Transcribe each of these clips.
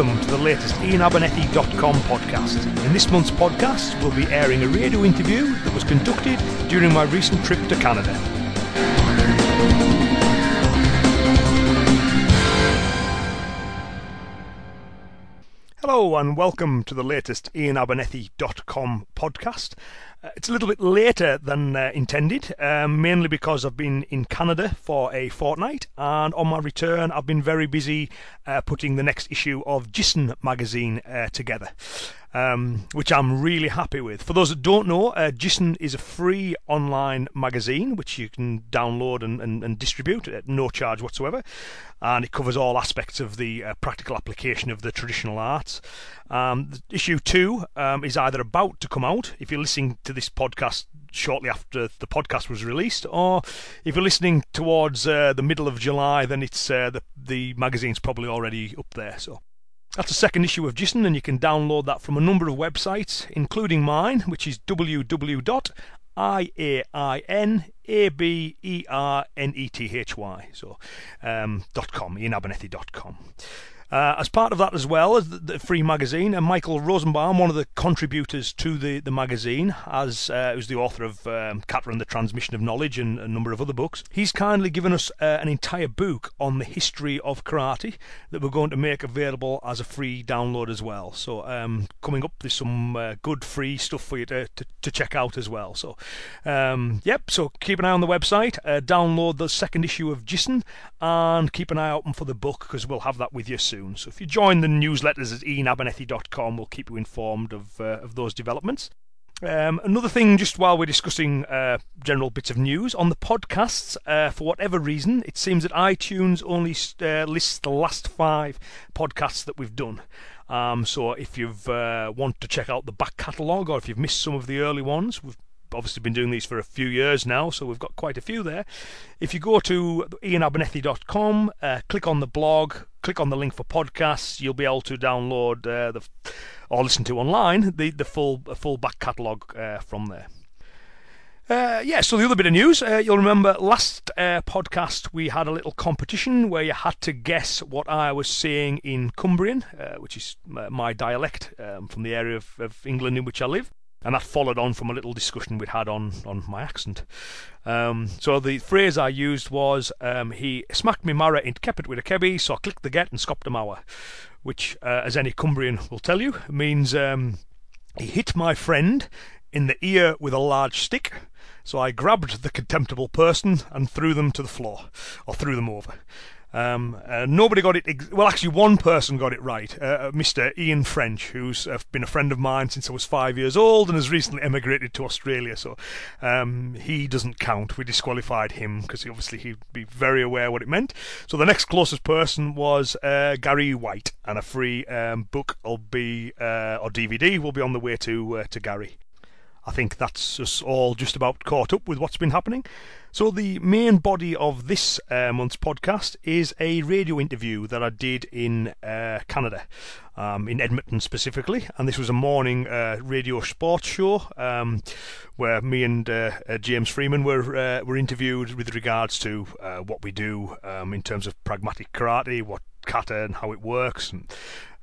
welcome to the latest IainAbernethy.com podcast. In this month's podcast, we'll be airing a radio interview that was conducted during my recent trip to Canada. Hello and welcome to the latest IainAbernethy.com podcast. Uh, it's a little bit later than uh, intended, um, mainly because I've been in Canada for a fortnight, and on my return, I've been very busy uh, putting the next issue of Jissen magazine uh, together um, which I'm really happy with. For those that don't know, uh, Jissen is a free online magazine which you can download and, and, and distribute at no charge whatsoever, and it covers all aspects of the uh, practical application of the traditional arts. Um, issue two um, is either about to come out. If you're listening to this podcast shortly after the podcast was released, or if you're listening towards uh, the middle of July, then it's uh, the the magazine's probably already up there. So that's the second issue of Jissen, and you can download that from a number of websites, including mine, which is www.iainabernethy, so um, .com, iainabernethy.com. Uh, as part of that as well, as the, the free magazine, and Michael Rosenbaum, one of the contributors to the, the magazine, as uh, who's the author of um, Kata and the Transmission of Knowledge and a number of other books, he's kindly given us uh, an entire book on the history of karate that we're going to make available as a free download as well. So um, coming up, there's some uh, good free stuff for you to, to, to check out as well. So um, yep, so keep an eye on the website, uh, download the second issue of Jissen, and keep an eye open for the book because we'll have that with you soon soon. So if you join the newsletters at iainabernethy.com, we'll keep you informed of, uh, of those developments. Um, another thing, just while we're discussing uh, general bits of news, on the podcasts, uh, for whatever reason, it seems that iTunes only uh, lists the last five podcasts that we've done. Um, so if you uh, want to check out the back catalogue or if you've missed some of the early ones, we've obviously been doing these for a few years now, so we've got quite a few there. If you go to iainabernethy.com, uh, click on the blog, click on the link for podcasts, you'll be able to download uh, the or listen to online the the full full back catalogue uh, from there. Uh, yeah, so the other bit of news, uh, you'll remember last uh, podcast we had a little competition where you had to guess what I was saying in Cumbrian, uh, which is my dialect um, from the area of, of England in which I live and that followed on from a little discussion we'd had on on my accent. Um, so the phrase I used was um, he smacked me marra in kept it with a kebby, so I clicked the get and scopped him hour, which, uh, as any Cumbrian will tell you, means um, he hit my friend in the ear with a large stick. So I grabbed the contemptible person and threw them to the floor, or threw them over. Um, uh, nobody got it. Ex- well, actually, one person got it right. Uh, uh Mr. Ian French, who's uh, been a friend of mine since I was five years old and has recently emigrated to Australia. So um, he doesn't count. We disqualified him because obviously he'd be very aware what it meant. So the next closest person was uh, Gary White, and a free um, book will be uh, or DVD will be on the way to to Gary. I think that's us all just about caught up with what's been happening. So, the main body of this uh, month's podcast is a radio interview that I did in uh, Canada, um, in Edmonton specifically. And this was a morning uh, radio sports show um, where me and uh, uh, James Freeman were uh, were interviewed with regards to what we do um, in terms of pragmatic karate, what kata and how it works, and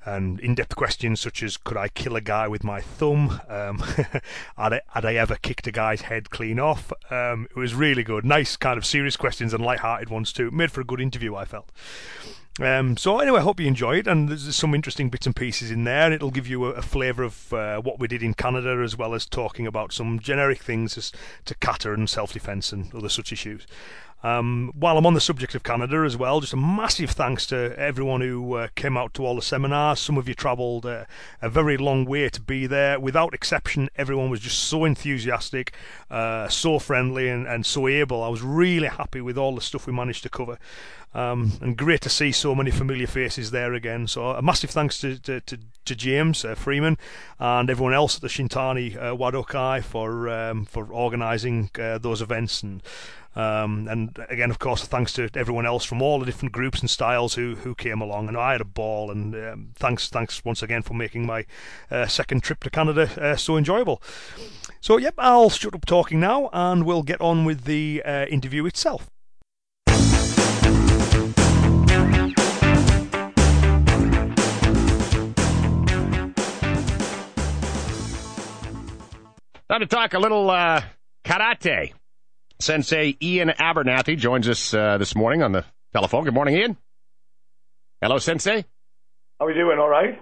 and in-depth questions such as could I kill a guy with my thumb? Um, had, I, had I ever kicked a guy's head clean off? Um, it was really good. Nice kind of serious questions and light-hearted ones too. Made for a good interview, I felt. Um, so anyway, I hope you enjoy it, and there's some interesting bits and pieces in there, and it'll give you a, a flavour of uh, what we did in Canada, as well as talking about some generic things as to kata and self-defence and other such issues. Um, while I'm on the subject of Canada as well, just a massive thanks to everyone who uh, came out to all the seminars. Some of you travelled uh, a very long way to be there. Without exception, everyone was just so enthusiastic, uh, so friendly, and, and so able. I was really happy with all the stuff we managed to cover. Um, and great to see so many familiar faces there again. So a massive thanks to to, to, to James uh, Freeman and everyone else at the Shintani uh, Wadokai for um, for organising uh, those events and um, and again, of course, thanks to everyone else from all the different groups and styles who, who came along. And I had a ball. And um, thanks, thanks once again for making my uh, second trip to Canada uh, so enjoyable. So, yep, I'll shut up talking now, and we'll get on with the uh, interview itself. Time to talk a little uh, karate. Sensei Iain Abernethy joins us uh, this morning on the telephone. Good morning, Iain. Hello, Sensei. How are we doing? All right.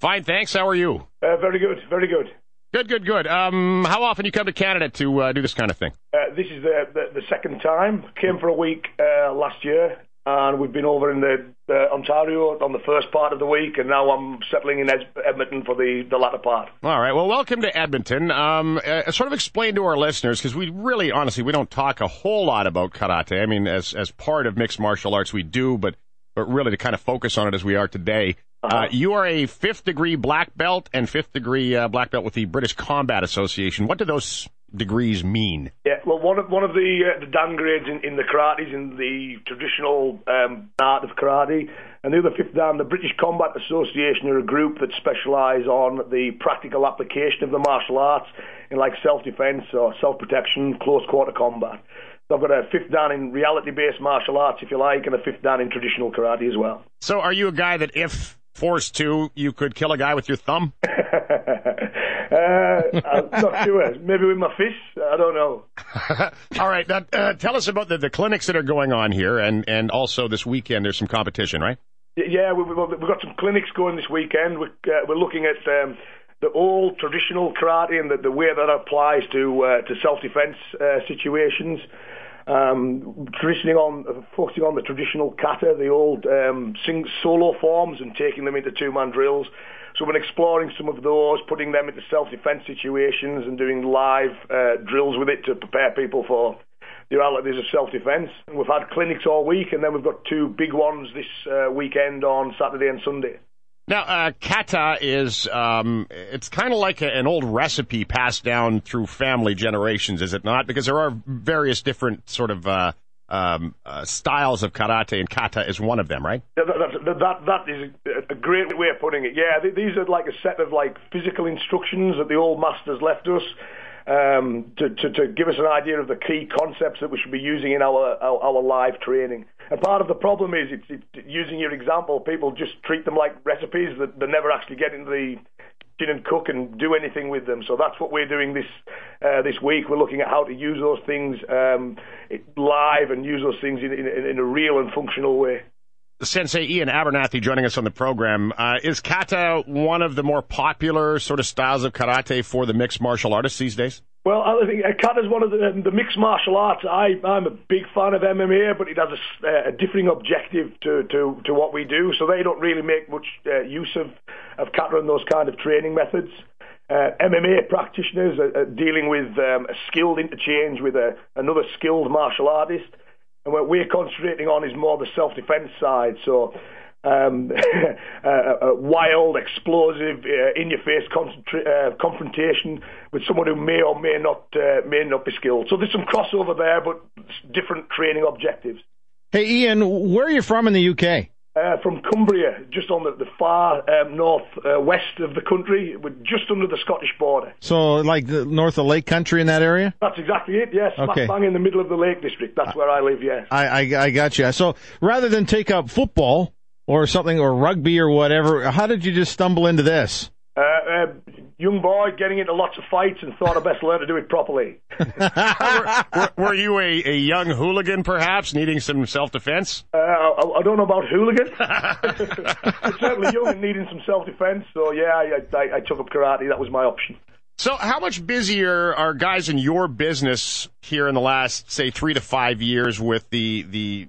Fine, thanks. How are you? Uh, very good. Very good. Good, good, good. Um, how often you come to Canada to uh, do this kind of thing? Uh, this is the, the, the second time. Came for a week uh, last year, and we've been over in the uh, Ontario on the first part of the week, and now I'm settling in Edmonton for the, the latter part. All right. Well, welcome to Edmonton. Um, uh, sort of explain to our listeners because we really, honestly, we don't talk a whole lot about karate. I mean, as as part of mixed martial arts, we do, but but really to kind of focus on it as we are today. Uh-huh. Uh, you are a fifth degree black belt and fifth degree uh, black belt with the British Combat Association. What do those degrees mean? Yeah, well, one of one of the uh, the dan grades in, in the karate is in the traditional um, art of karate, and the other fifth dan, the British Combat Association are a group that specialise on the practical application of the martial arts in like self-defence or self-protection, close quarter combat. So I've got a fifth dan in reality-based martial arts, if you like, and a fifth dan in traditional karate as well. So, are you a guy that, if forced to, you could kill a guy with your thumb? uh, I'm not sure. Maybe with my fists. I don't know. All right. Now, uh, tell us about the, the clinics that are going on here, and, and also this weekend there's some competition, right? Yeah, we, we, we've got some clinics going this weekend. We, uh, we're looking at um, the old traditional karate and the, the way that applies to uh, to self-defense uh, situations. Um, traditioning on focusing on the traditional kata, the old um, sing solo forms, and taking them into two-man drills. So we're exploring some of those, putting them into self-defense situations, and doing live uh, drills with it to prepare people for the realities of self-defense. We've had clinics all week, and then we've got two big ones this uh, weekend on Saturday and Sunday. Now, uh, kata is, um, it's kind of like a, an old recipe passed down through family generations, is it not? Because there are various different sort of, uh, um, uh, styles of karate, and kata is one of them, right? That, that, that, that is a great way of putting it. Yeah, these are like a set of like physical instructions that the old masters left us. Um, to, to, to, give us an idea of the key concepts that we should be using in our, our, our live training. And part of the problem is, it's, using your example, people just treat them like recipes that they never actually get into the kitchen and cook and do anything with them. So that's what we're doing this uh, this week. We're looking at how to use those things um, live and use those things in, in, in a real and functional way. Sensei Iain Abernethy joining us on the program. Uh, is kata one of the more popular sort of styles of karate for the mixed martial artists these days? Well, I think kata is one of the, the mixed martial arts. I, I'm a big fan of MMA, but it has a, a differing objective to, to, to what we do. So they don't really make much uh, use of, of kata and those kind of training methods. Uh, MMA practitioners are, are dealing with um, a skilled interchange with a, another skilled martial artist. And what we're concentrating on is more the self-defense side. So um, a, a wild, explosive, uh, in-your-face uh, confrontation with someone who may or may not uh, may not be skilled. So there's some crossover there, but different training objectives. Hey, Iain, where are you from in the UK? Uh, from Cumbria, just on the, the far um, north uh, west of the country, just under the Scottish border. So, like the north of Lake Country in that area? That's exactly it. Yes, Okay. bang in the middle of the Lake District. That's where I live. Yes. I, I, I got you. So, rather than take up football or something or rugby or whatever, how did you just stumble into this? Uh, uh, young boy getting into lots of fights and thought I best learn to do it properly. were, were you a, a young hooligan, perhaps, needing some self-defense? Uh, I, I don't know about hooligan. Certainly young and needing some self-defense. So yeah, I, I, I took up karate. That was my option. So, how much busier are guys in your business here in the last, say, three to five years with the the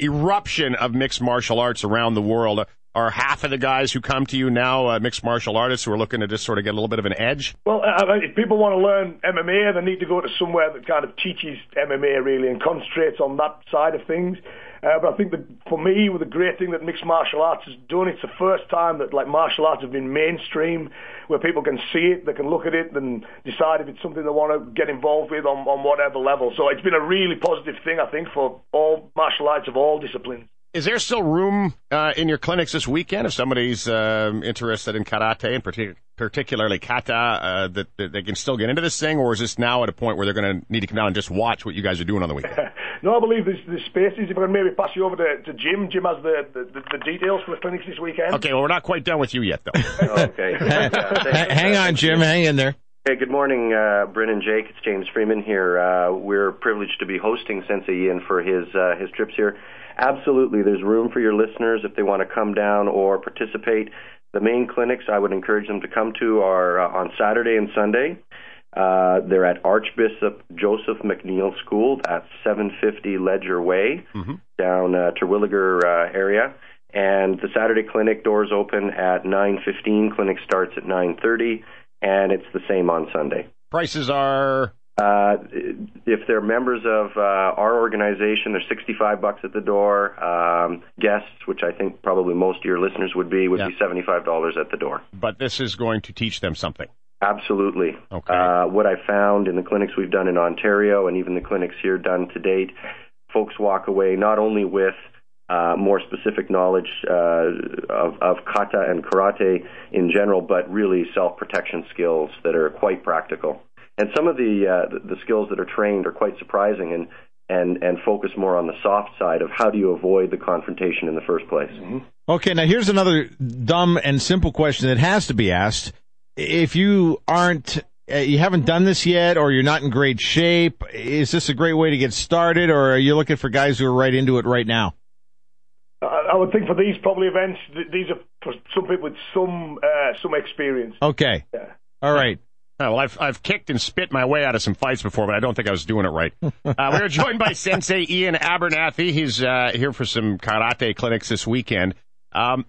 eruption of mixed martial arts around the world? Are half of the guys who come to you now uh, mixed martial artists who are looking to just sort of get a little bit of an edge? Well, uh, if people want to learn MMA, they need to go to somewhere that kind of teaches MMA really and concentrates on that side of things. Uh, but I think that for me, with the great thing that mixed martial arts has done, it's the first time that like martial arts have been mainstream, where people can see it, they can look at it, and decide if it's something they want to get involved with on, on whatever level. So it's been a really positive thing, I think, for all martial arts of all disciplines. Is there still room uh, in your clinics this weekend if somebody's um, interested in karate and partic- particularly kata uh, that, that they can still get into this thing, or is this now at a point where they're going to need to come down and just watch what you guys are doing on the weekend? No, I believe there's, there's spaces. If I can maybe pass you over to, to Jim. Jim has the, the, the details for the clinics this weekend. Okay, well we're not quite done with you yet, though. Okay. Yeah, hang on, Jim. Hang in there. Hey, good morning, uh, Bryn and Jake. It's James Freeman here. Uh, we're privileged to be hosting Sensei Iain for his uh, his trips here. Absolutely, there's room for your listeners if they want to come down or participate. The main clinics I would encourage them to come to are uh, on Saturday and Sunday. Uh, they're at Archbishop Joseph MacNeil School. That's 750 Leger Way, down uh, Terwillegar uh, area. And the Saturday clinic doors open at 9:15. Clinic starts at 9:30, and it's the same on Sunday. Prices are Uh, if they're members of uh, our organization, they're 65 bucks at the door. Um, guests, which I think probably most of your listeners would be, would Yeah. be 75 dollars at the door. but this is going to teach them something. Absolutely. Okay. Uh, what I found in the clinics we've done in Ontario and even the clinics here done to date, folks walk away not only with uh, more specific knowledge uh, of, of kata and karate in general, but really self-protection skills that are quite practical. And some of the uh, the the skills that are trained are quite surprising and and and focus more on the soft side of how do you avoid the confrontation in the first place. Okay, now here's another dumb and simple question that has to be asked. If you aren't, uh, you haven't done this yet, or you're not in great shape, is this a great way to get started, or are you looking for guys who are right into it right now? I, I would think for these probably events, these are for some people with some uh, some experience. Okay. Yeah. All right. Oh, well, I've I've kicked and spit my way out of some fights before, but I don't think I was doing it right. uh, we are joined by Sensei Iain Abernethy. He's uh, here for some karate clinics this weekend. Um,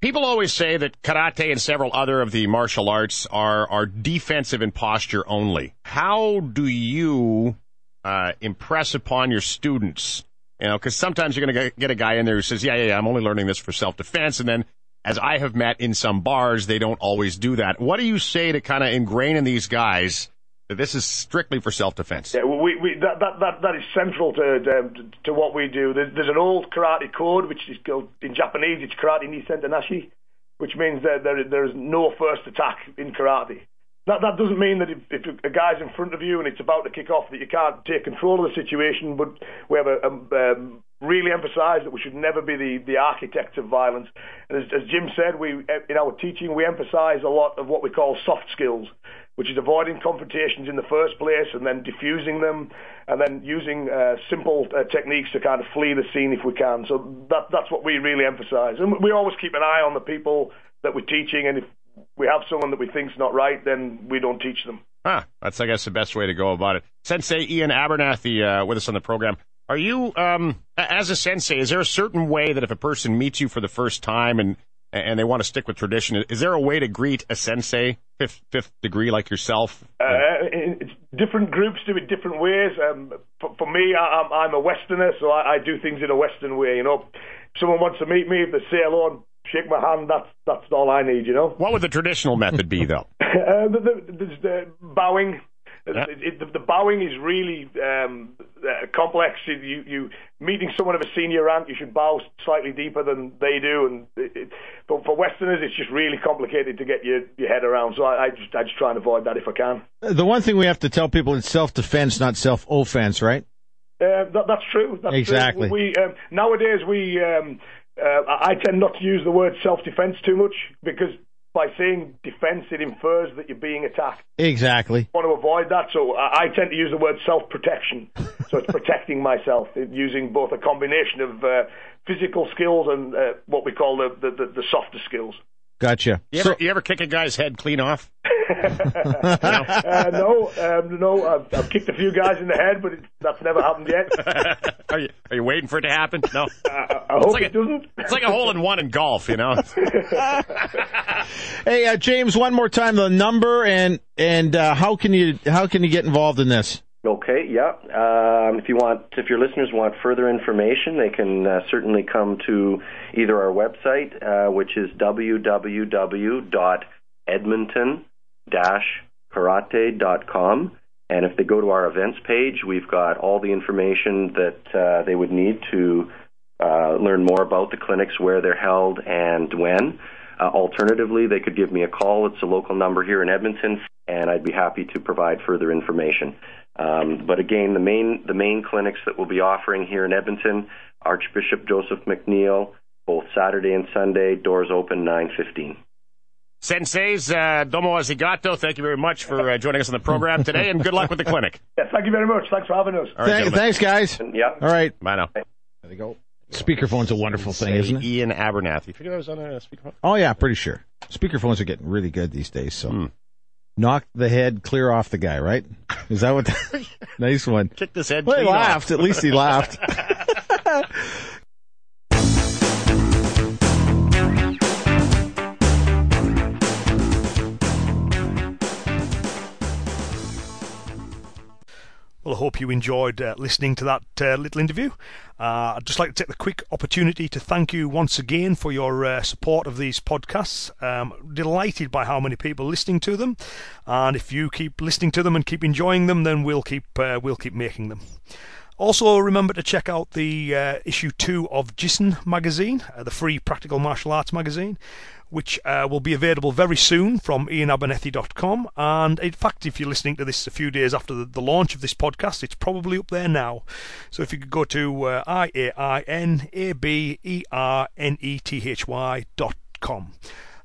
people always say that karate and several other of the martial arts are are defensive in posture only. How do you uh, impress upon your students? You know, because sometimes you're going to get a guy in there who says, "Yeah, yeah, yeah, I'm only learning this for self defense," and then as I have met in some bars, they don't always do that. What do you say to kind of ingrain in these guys this is strictly for self defense? Yeah, we, we, that, that, that, that is central to, to, to what we do. There's, there's an old karate code, which is called, in Japanese, it's karate ni sentenashi, which means that there, there is no first attack in karate. That, that doesn't mean that if, if a guy's in front of you and it's about to kick off that you can't take control of the situation, but we have a, a, um, really emphasise that we should never be the, the architects of violence. And as, as Jim said, we in our teaching we emphasise a lot of what we call soft skills, which is avoiding confrontations in the first place and then diffusing them, and then using uh, simple uh, techniques to kind of flee the scene if we can. So that that's what we really emphasise, and we always keep an eye on the people that we're teaching, and if we have someone that we think's not right, then we don't teach them. Huh, that's, I guess, the best way to go about it. Sensei Iain Abernethy uh, with us on the program. Are you, um, as a sensei, is there a certain way that if a person meets you for the first time and and they want to stick with tradition, is there a way to greet a sensei, fifth, fifth degree like yourself? Uh, it's different groups do it different ways. Um, for, for me, I, I'm, I'm a Westerner, so I, I do things in a Western way. You know, if someone wants to meet me, if they say hello and shake my hand, that's that's all I need. You know. What would the traditional method be, though? Uh, the, the, there's the bowing. Yeah. It, it, the, bowing is really um, uh, complex. You, you, meeting someone of a senior rank, you should bow slightly deeper than they do, and it, it, but for Westerners, it's just really complicated to get your, your head around. So I, I just I just try and avoid that if I can. The one thing we have to tell people is self defense, not self offense, right? Uh, that, that's true. That's Exactly. True. We um, nowadays we um, uh, I tend not to use the word self-defense too much because by saying defense, it infers that you're being attacked. Exactly. I want to avoid that, so I, I tend to use the word self-protection. so it's protecting myself it- using both a combination of uh, physical skills and uh, what we call the, the, the, the softer skills. Gotcha. You ever, you ever kick a guy's head clean off? Uh, no, um, no, I've, I've kicked a few guys in the head, but it, that's never happened yet. are you are you waiting for it to happen? No. I, I hope like it a- doesn't. It's like a hole in one in golf, you know. Hey, uh, James, one more time the number and and uh, how can you how can you get involved in this? Okay, yeah. Um, if you want, if your listeners want further information, they can uh, certainly come to either our website, uh, which is www.edmonton-karate.com, and if they go to our events page, we've got all the information that uh, they would need to uh, learn more about the clinics, where they're held, and when. Uh, alternatively, they could give me a call. It's a local number here in Edmonton, and I'd be happy to provide further information. Um, but again, the main the main clinics that we'll be offering here in Edmonton, Archbishop Joseph MacNeil, both Saturday and Sunday, doors open 9:15. Senseis, uh, domo asigato. Thank you very much for uh, joining us on the program today, and good luck with the clinic. Yeah, thank you very much. Thanks for having us. All right, Thank- gentlemen. thanks, guys. Yeah. All right. Bye now. There you go. Speakerphone's a wonderful thing, isn't it? Iain Abernethy. You figured I was on a speakerphone? Oh yeah, pretty sure. Speakerphones are getting really good these days. So Hmm. Knock the head clear off the guy, right? Is that what? The, nice one. Kicked his head. Well, he clean off. laughed. At least he laughed. Well, I hope you enjoyed uh, listening to that uh, little interview. Uh, I'd just like to take the quick opportunity to thank you once again for your uh, support of these podcasts. Um, delighted by how many people listening to them, and if you keep listening to them and keep enjoying them, then we'll keep uh, we'll keep making them. Also, remember to check out the uh, issue two of Jissen magazine, uh, the free practical martial arts magazine, which uh, will be available very soon from iainabernethy.com. And in fact, if you're listening to this a few days after the, the launch of this podcast, it's probably up there now. So if you could go to uh, i-a-i-n-a-b-e-r-n-e-t-h-y dot com.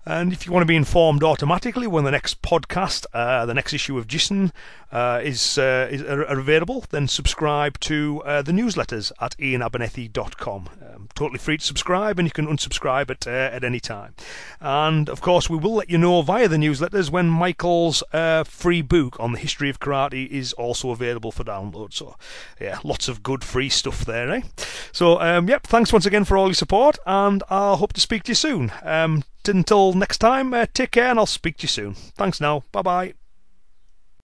And if you want to be informed automatically when the next podcast, uh, the next issue of Jissen, uh, is, uh, is are, are available, then subscribe to uh, the newsletters at iainabernethy.com. Um, totally free to subscribe, and you can unsubscribe at, uh, at any time. And of course, we will let you know via the newsletters when Michael's uh, free book on the history of karate is also available for download. So, yeah, lots of good free stuff there, eh? So, um, yep, thanks once again for all your support, and I'll hope to speak to you soon. Um, until next time, uh, take care and I'll speak to you soon. Thanks now. Bye bye.